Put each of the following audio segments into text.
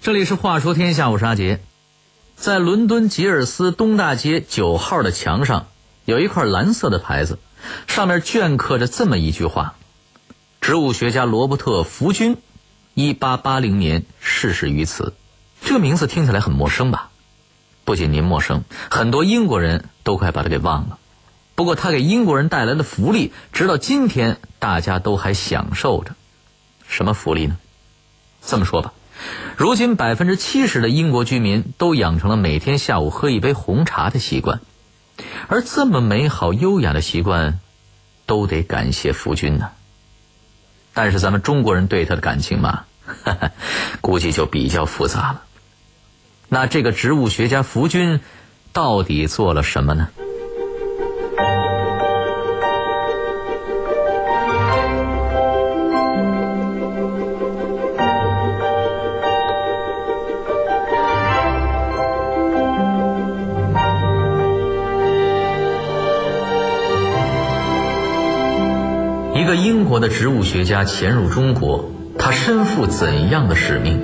这里是《话说天下》，我是阿杰。在伦敦吉尔斯东大街九号的墙上，有一块蓝色的牌子，上面镌刻着这么一句话：“植物学家罗伯特·福君，一八八零年逝世于此。”这个名字听起来很陌生吧？不仅您陌生，很多英国人都快把他给忘了。不过他给英国人带来的福利，直到今天大家都还享受着。什么福利呢？这么说吧。如今，百分之七十的英国居民都养成了每天下午喝一杯红茶的习惯，而这么美好优雅的习惯，都得感谢福君呢。但是，咱们中国人对他的感情嘛，估计就比较复杂了。那这个植物学家福君，到底做了什么呢？一个英国的植物学家潜入中国，他身负怎样的使命？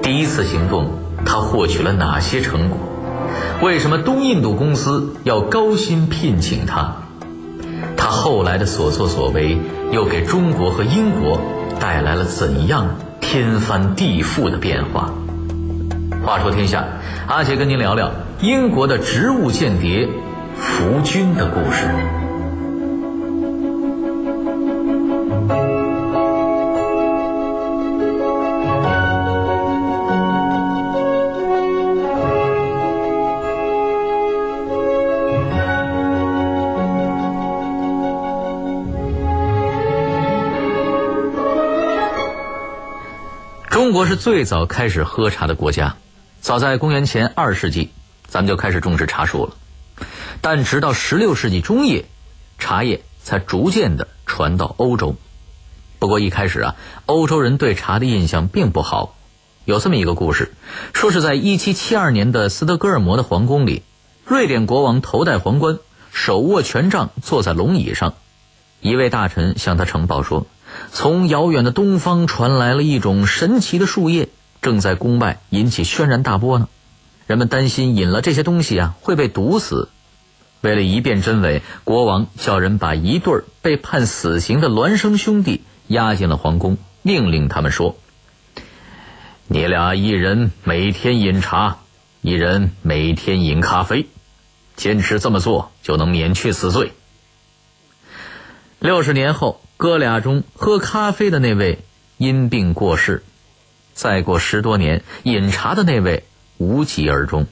第一次行动，他获取了哪些成果？为什么东印度公司要高薪聘请他？他后来的所作所为，又给中国和英国带来了怎样天翻地覆的变化？话说天下，阿杰跟您聊聊英国的植物间谍福军的故事。是最早开始喝茶的国家，早在公元前二世纪，咱们就开始种植茶树了。但直到十六世纪中叶，茶叶才逐渐的传到欧洲。不过一开始啊，欧洲人对茶的印象并不好。有这么一个故事，说是在一七七二年的斯德哥尔摩的皇宫里，瑞典国王头戴皇冠，手握权杖，坐在龙椅上。一位大臣向他呈报说。从遥远的东方传来了一种神奇的树叶，正在宫外引起轩然大波呢。人们担心饮了这些东西啊会被毒死。为了一辨真伪，国王叫人把一对被判死刑的孪生兄弟押进了皇宫，命令他们说：“你俩一人每天饮茶，一人每天饮咖啡，坚持这么做就能免去死罪。”六十年后。哥俩中喝咖啡的那位因病过世，再过十多年，饮茶的那位无疾而终。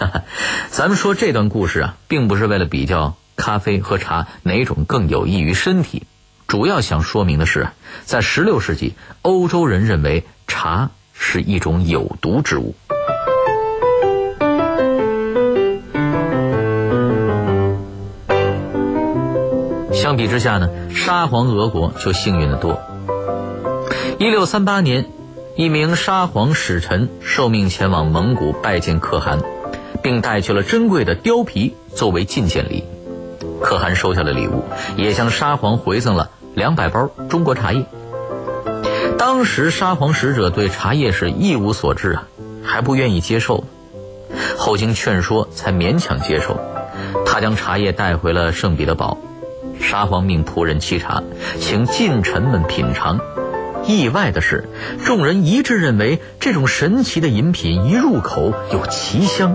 咱们说这段故事啊，并不是为了比较咖啡和茶哪种更有益于身体，主要想说明的是，在十六世纪，欧洲人认为茶是一种有毒之物。相比之下呢，沙皇俄国就幸运的多。一六三八年，一名沙皇使臣受命前往蒙古拜见可汗，并带去了珍贵的貂皮作为觐见礼。可汗收下了礼物，也向沙皇回赠了两百包中国茶叶。当时沙皇使者对茶叶是一无所知啊，还不愿意接受。后经劝说，才勉强接受。他将茶叶带回了圣彼得堡。沙皇命仆人沏茶，请近臣们品尝。意外的是，众人一致认为这种神奇的饮品一入口有奇香。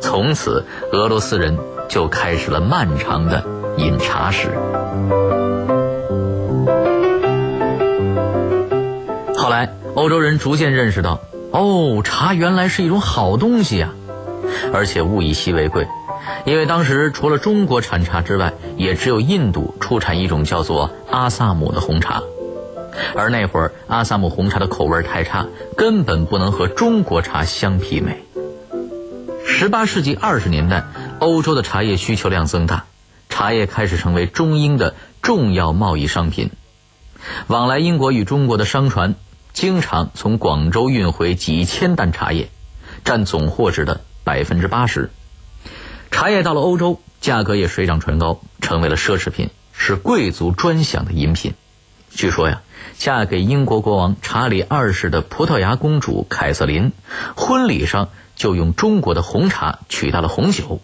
从此，俄罗斯人就开始了漫长的饮茶史。后来，欧洲人逐渐认识到，哦，茶原来是一种好东西呀，而且物以稀为贵。因为当时除了中国产茶之外，也只有印度出产一种叫做阿萨姆的红茶，而那会儿阿萨姆红茶的口味太差，根本不能和中国茶相媲美。十八世纪二十年代，欧洲的茶叶需求量增大，茶叶开始成为中英的重要贸易商品。往来英国与中国的商船，经常从广州运回几千担茶叶，占总货值的百分之八十。茶叶到了欧洲，价格也水涨船高，成为了奢侈品，是贵族专享的饮品。据说呀，嫁给英国国王查理二世的葡萄牙公主凯瑟琳，婚礼上就用中国的红茶取代了红酒。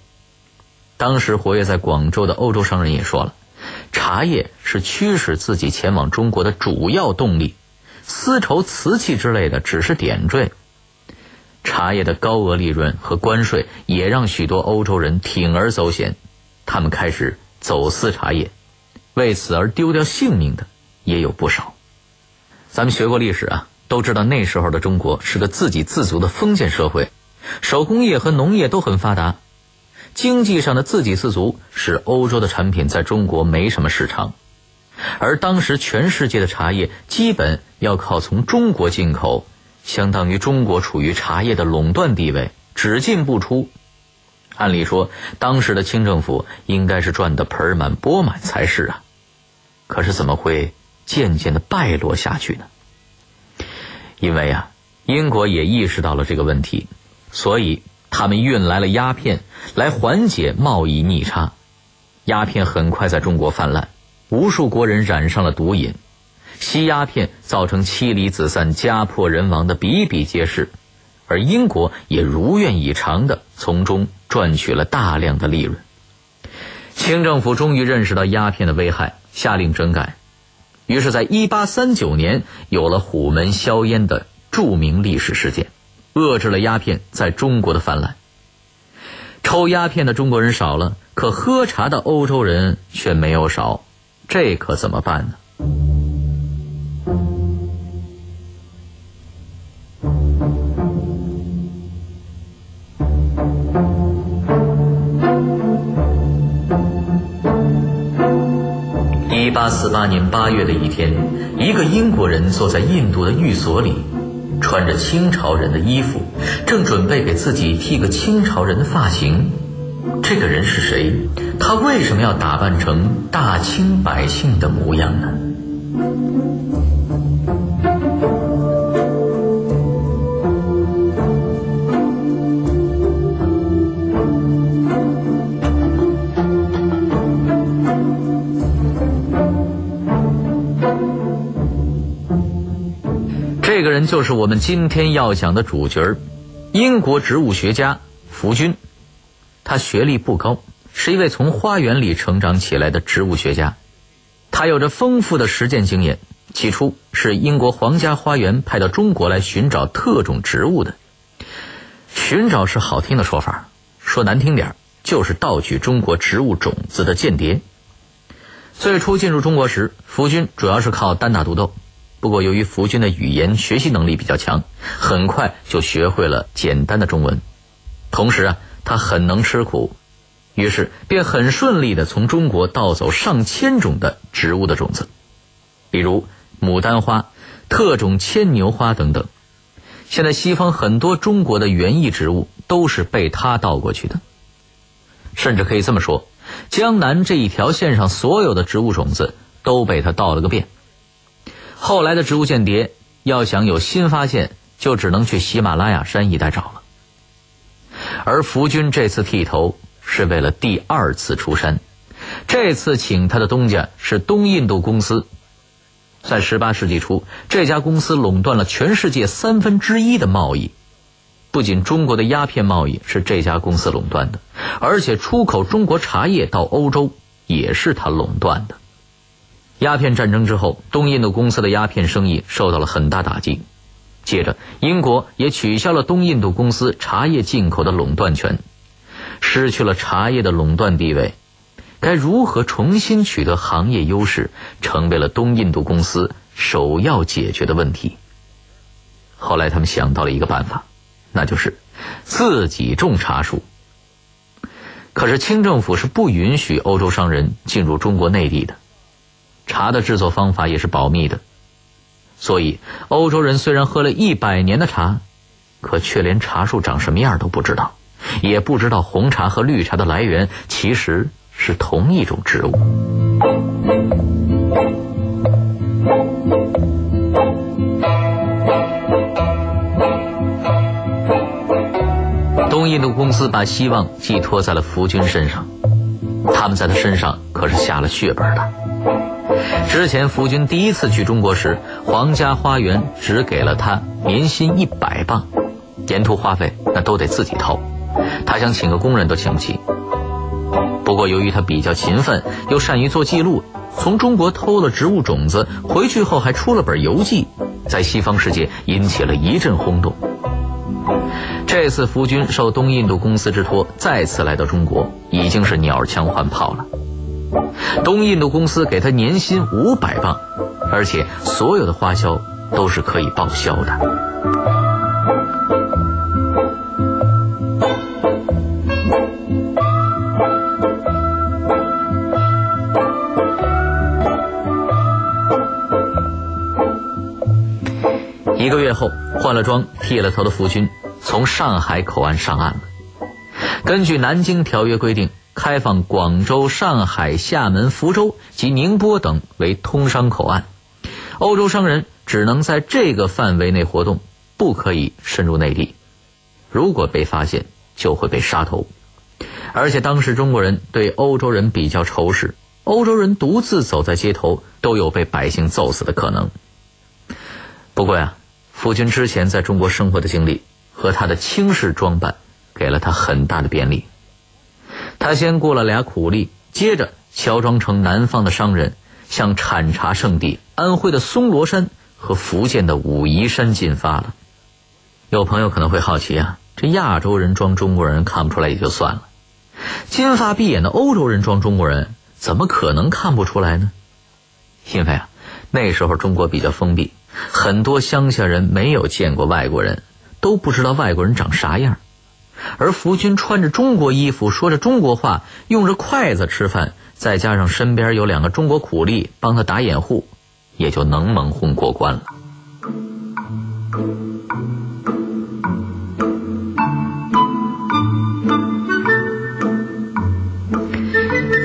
当时活跃在广州的欧洲商人也说了，茶叶是驱使自己前往中国的主要动力，丝绸、瓷器之类的只是点缀。茶叶的高额利润和关税也让许多欧洲人铤而走险，他们开始走私茶叶，为此而丢掉性命的也有不少。咱们学过历史啊，都知道那时候的中国是个自给自足的封建社会，手工业和农业都很发达，经济上的自给自足使欧洲的产品在中国没什么市场，而当时全世界的茶叶基本要靠从中国进口。相当于中国处于茶叶的垄断地位，只进不出。按理说，当时的清政府应该是赚得盆满钵满才是啊。可是怎么会渐渐的败落下去呢？因为啊，英国也意识到了这个问题，所以他们运来了鸦片来缓解贸易逆差。鸦片很快在中国泛滥，无数国人染上了毒瘾。吸鸦片造成妻离子散、家破人亡的比比皆是，而英国也如愿以偿的从中赚取了大量的利润。清政府终于认识到鸦片的危害，下令整改，于是，在1839年有了虎门销烟的著名历史事件，遏制了鸦片在中国的泛滥。抽鸦片的中国人少了，可喝茶的欧洲人却没有少，这可怎么办呢？八四八年八月的一天，一个英国人坐在印度的寓所里，穿着清朝人的衣服，正准备给自己剃个清朝人的发型。这个人是谁？他为什么要打扮成大清百姓的模样呢？就是我们今天要讲的主角英国植物学家福军。他学历不高，是一位从花园里成长起来的植物学家。他有着丰富的实践经验。起初是英国皇家花园派到中国来寻找特种植物的。寻找是好听的说法，说难听点就是盗取中国植物种子的间谍。最初进入中国时，福军主要是靠单打独斗。不过，由于福军的语言学习能力比较强，很快就学会了简单的中文。同时啊，他很能吃苦，于是便很顺利的从中国盗走上千种的植物的种子，比如牡丹花、特种牵牛花等等。现在西方很多中国的园艺植物都是被他盗过去的，甚至可以这么说，江南这一条线上所有的植物种子都被他盗了个遍。后来的植物间谍要想有新发现，就只能去喜马拉雅山一带找了。而福军这次剃头是为了第二次出山，这次请他的东家是东印度公司。在18世纪初，这家公司垄断了全世界三分之一的贸易，不仅中国的鸦片贸易是这家公司垄断的，而且出口中国茶叶到欧洲也是他垄断的。鸦片战争之后，东印度公司的鸦片生意受到了很大打击。接着，英国也取消了东印度公司茶叶进口的垄断权，失去了茶叶的垄断地位。该如何重新取得行业优势，成为了东印度公司首要解决的问题。后来，他们想到了一个办法，那就是自己种茶树。可是，清政府是不允许欧洲商人进入中国内地的。茶的制作方法也是保密的，所以欧洲人虽然喝了一百年的茶，可却连茶树长什么样都不知道，也不知道红茶和绿茶的来源其实是同一种植物。东印度公司把希望寄托在了福军身上，他们在他身上可是下了血本的。之前福军第一次去中国时，皇家花园只给了他年薪一百磅，沿途花费那都得自己掏。他想请个工人都请不起。不过由于他比较勤奋，又善于做记录，从中国偷了植物种子，回去后还出了本游记，在西方世界引起了一阵轰动。这次福军受东印度公司之托再次来到中国，已经是鸟枪换炮了。东印度公司给他年薪五百磅，而且所有的花销都是可以报销的。一个月后，换了装、剃了头的福军从上海口岸上岸了。根据《南京条约》规定，开放广州、上海、厦门、福州及宁波等为通商口岸，欧洲商人只能在这个范围内活动，不可以深入内地。如果被发现，就会被杀头。而且当时中国人对欧洲人比较仇视，欧洲人独自走在街头，都有被百姓揍死的可能。不过呀。夫君之前在中国生活的经历和他的轻视装扮，给了他很大的便利。他先过了俩苦力，接着乔装成南方的商人，向产茶圣地安徽的松罗山和福建的武夷山进发了。有朋友可能会好奇啊，这亚洲人装中国人看不出来也就算了，金发碧眼的欧洲人装中国人，怎么可能看不出来呢？因为啊，那时候中国比较封闭。很多乡下人没有见过外国人，都不知道外国人长啥样。而福军穿着中国衣服，说着中国话，用着筷子吃饭，再加上身边有两个中国苦力帮他打掩护，也就能蒙混过关了。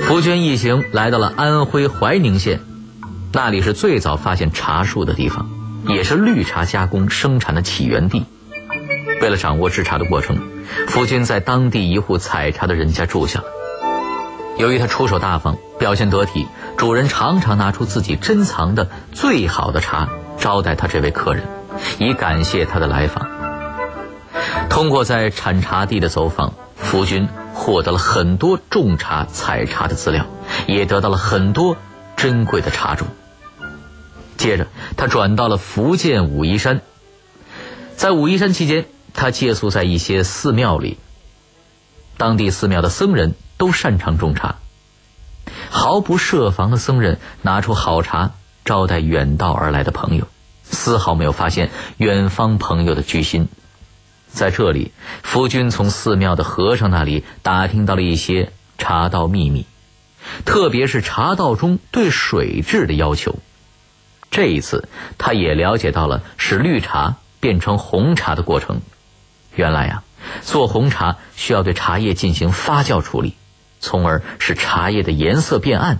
福军一行来到了安徽怀宁县，那里是最早发现茶树的地方。也是绿茶加工生产的起源地。为了掌握制茶的过程，夫君在当地一户采茶的人家住下了。由于他出手大方，表现得体，主人常常拿出自己珍藏的最好的茶招待他这位客人，以感谢他的来访。通过在产茶地的走访，夫君获得了很多种茶、采茶的资料，也得到了很多珍贵的茶种。接着，他转到了福建武夷山。在武夷山期间，他借宿在一些寺庙里。当地寺庙的僧人都擅长种茶，毫不设防的僧人拿出好茶招待远道而来的朋友，丝毫没有发现远方朋友的居心。在这里，夫君从寺庙的和尚那里打听到了一些茶道秘密，特别是茶道中对水质的要求。这一次，他也了解到了使绿茶变成红茶的过程。原来呀，做红茶需要对茶叶进行发酵处理，从而使茶叶的颜色变暗。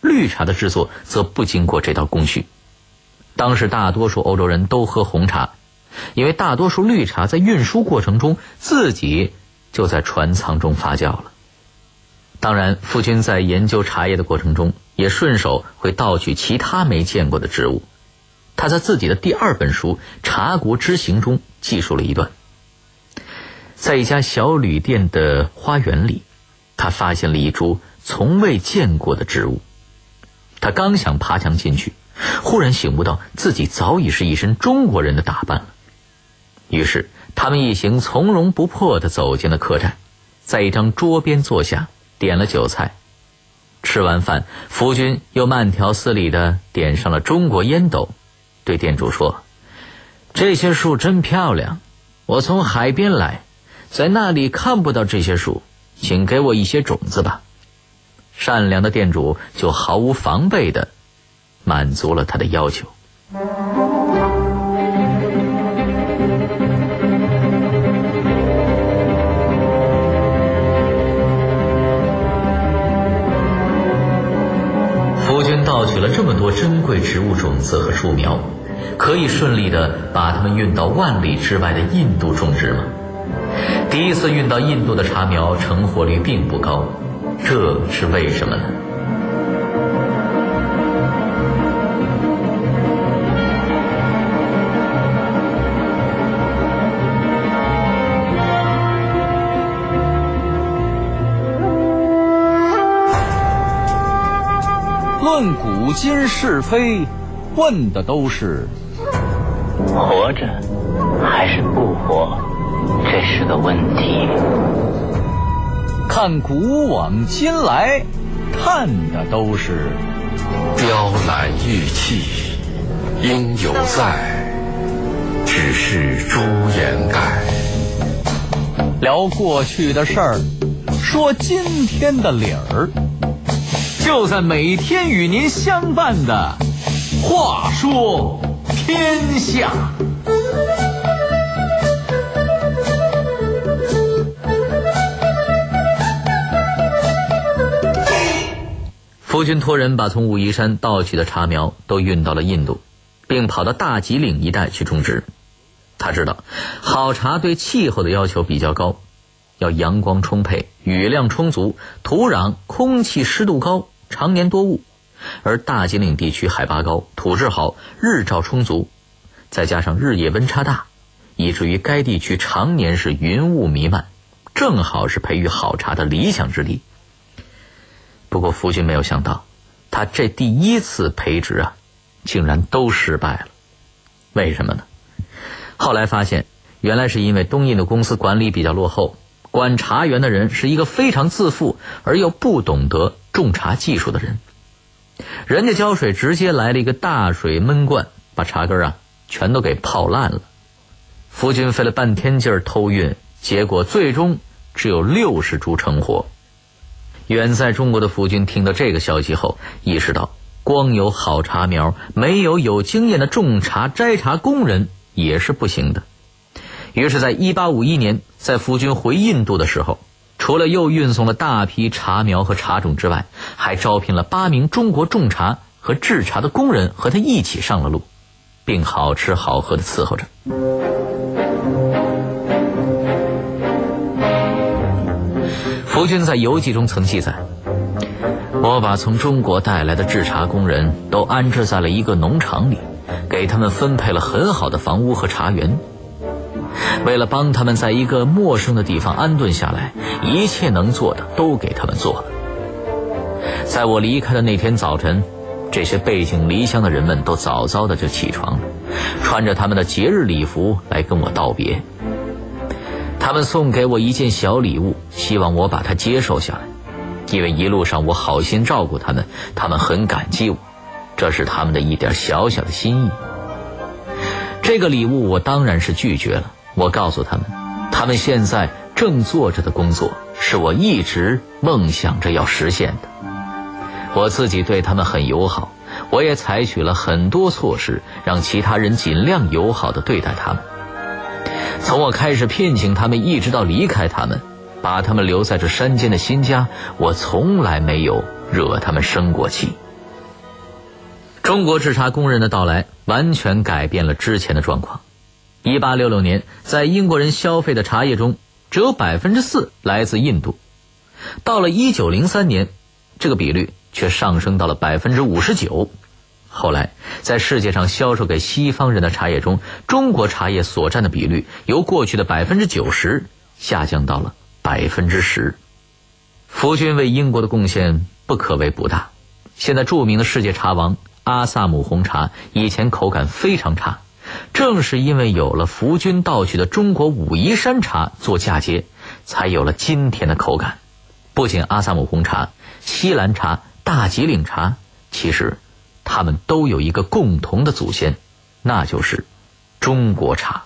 绿茶的制作则不经过这道工序。当时大多数欧洲人都喝红茶，因为大多数绿茶在运输过程中自己就在船舱中发酵了。当然，夫君在研究茶叶的过程中。也顺手会盗取其他没见过的植物。他在自己的第二本书《茶国之行》中记述了一段：在一家小旅店的花园里，他发现了一株从未见过的植物。他刚想爬墙进去，忽然醒悟到自己早已是一身中国人的打扮了。于是，他们一行从容不迫地走进了客栈，在一张桌边坐下，点了酒菜。吃完饭，福军又慢条斯理地点上了中国烟斗，对店主说：“这些树真漂亮，我从海边来，在那里看不到这些树，请给我一些种子吧。”善良的店主就毫无防备的满足了他的要求。夫君盗取了这么多珍贵植物种子和树苗，可以顺利的把它们运到万里之外的印度种植吗？第一次运到印度的茶苗成活率并不高这是为什么呢？论古今是非问的都是。活着还是不活？是个问题。看古往今来，看的都是雕栏玉砌应犹在，只是朱颜改。聊过去的事儿，说今天的理儿，就在每天与您相伴的《话说天下》。夫君托人把从武夷山盗取的茶苗都运到了印度，并跑到大吉岭一带去种植。他知道，好茶对气候的要求比较高，要阳光充沛、雨量充足、土壤、空气湿度高、常年多雾。而大吉岭地区海拔高、土质好、日照充足，再加上日夜温差大，以至于该地区常年是云雾弥漫，正好是培育好茶的理想之地。不过，夫君没有想到，他这第一次培植啊，竟然都失败了。为什么呢？后来发现，原来是因为东印度公司管理比较落后，管茶园的人是一个非常自负而又不懂得种茶技术的人。人家浇水直接来了一个大水闷灌，把茶根啊全都给泡烂了。夫君费了半天劲儿偷运，结果最终只有六十株成活。远在中国的福军听到这个消息后，意识到光有好茶苗，没有有经验的种茶摘茶工人也是不行的。于是，在一八五一年，在福军回印度的时候，除了又运送了大批茶苗和茶种之外，还招聘了八名中国种茶和制茶的工人和他一起上了路，并好吃好喝的伺候着。福军在游记中曾记载：“我把从中国带来的制茶工人都安置在了一个农场里，给他们分配了很好的房屋和茶园。为了帮他们在一个陌生的地方安顿下来，一切能做的都给他们做了。在我离开的那天早晨，这些背井离乡的人们都早早的就起床了，穿着他们的节日礼服来跟我道别。”他们送给我一件小礼物，希望我把它接受下来，因为一路上我好心照顾他们，他们很感激我，这是他们的一点小小的心意。这个礼物我当然是拒绝了。我告诉他们，他们现在正做着的工作是我一直梦想着要实现的。我自己对他们很友好，我也采取了很多措施，让其他人尽量友好的对待他们。从我开始聘请他们，一直到离开他们，把他们留在这山间的新家，我从来没有惹他们生过气。中国制茶工人的到来，完全改变了之前的状况。一八六六年，在英国人消费的茶叶中，只有百分之四来自印度；到了一九零三年，这个比率却上升到了百分之五十九。后来，在世界上销售给西方人的茶叶中，中国茶叶所占的比率由过去的百分之九十下降到了百分之十。福军为英国的贡献不可谓不大。现在著名的世界茶王阿萨姆红茶以前口感非常差，正是因为有了福军盗取的中国武夷山茶做嫁接，才有了今天的口感。不仅阿萨姆红茶、西兰茶、大吉岭茶，其实。他们都有一个共同的祖先，那就是中国茶。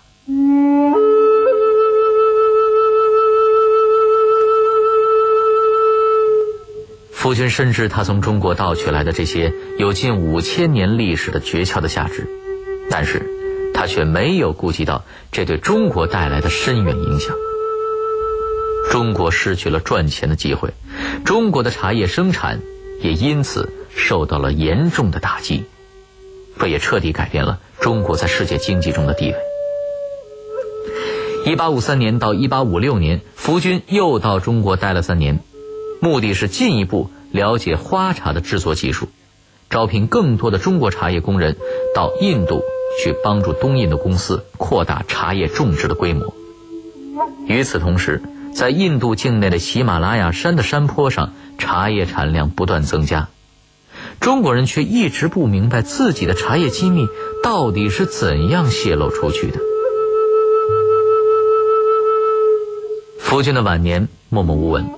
夫君深知他从中国盗取来的这些有近五千年历史的诀窍的价值，但是他却没有顾及到这对中国带来的深远影响。中国失去了赚钱的机会，中国的茶叶生产也因此。受到了严重的打击，这也彻底改变了中国在世界经济中的地位。一八五三年到一八五六年，福军又到中国待了三年，目的是进一步了解花茶的制作技术，招聘更多的中国茶叶工人到印度去帮助东印度公司扩大茶叶种植的规模。与此同时，在印度境内的喜马拉雅山的山坡上，茶叶产量不断增加。中国人却一直不明白自己的茶叶机密到底是怎样泄露出去的。夫君的晚年默默无闻，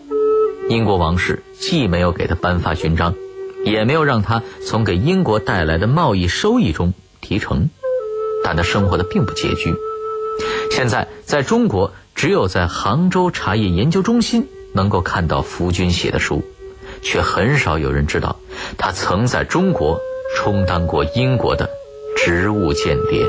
英国王室既没有给他颁发勋章，也没有让他从给英国带来的贸易收益中提成，但他生活的并不拮据。现在在中国，只有在杭州茶叶研究中心能够看到福军写的书，却很少有人知道他曾在中国充当过英国的职务间谍。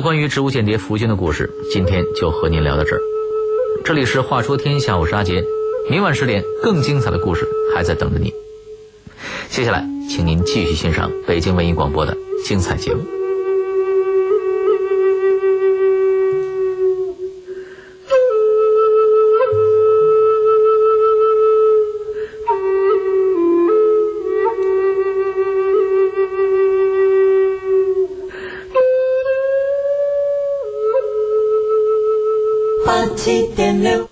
关于植物间谍福军的故事，今天就和您聊到这儿。这里是《话说天下》，我是阿杰。明晚十点，更精彩的故事还在等着你。接下来，请您继续欣赏北京文艺广播的精彩节目。七点六。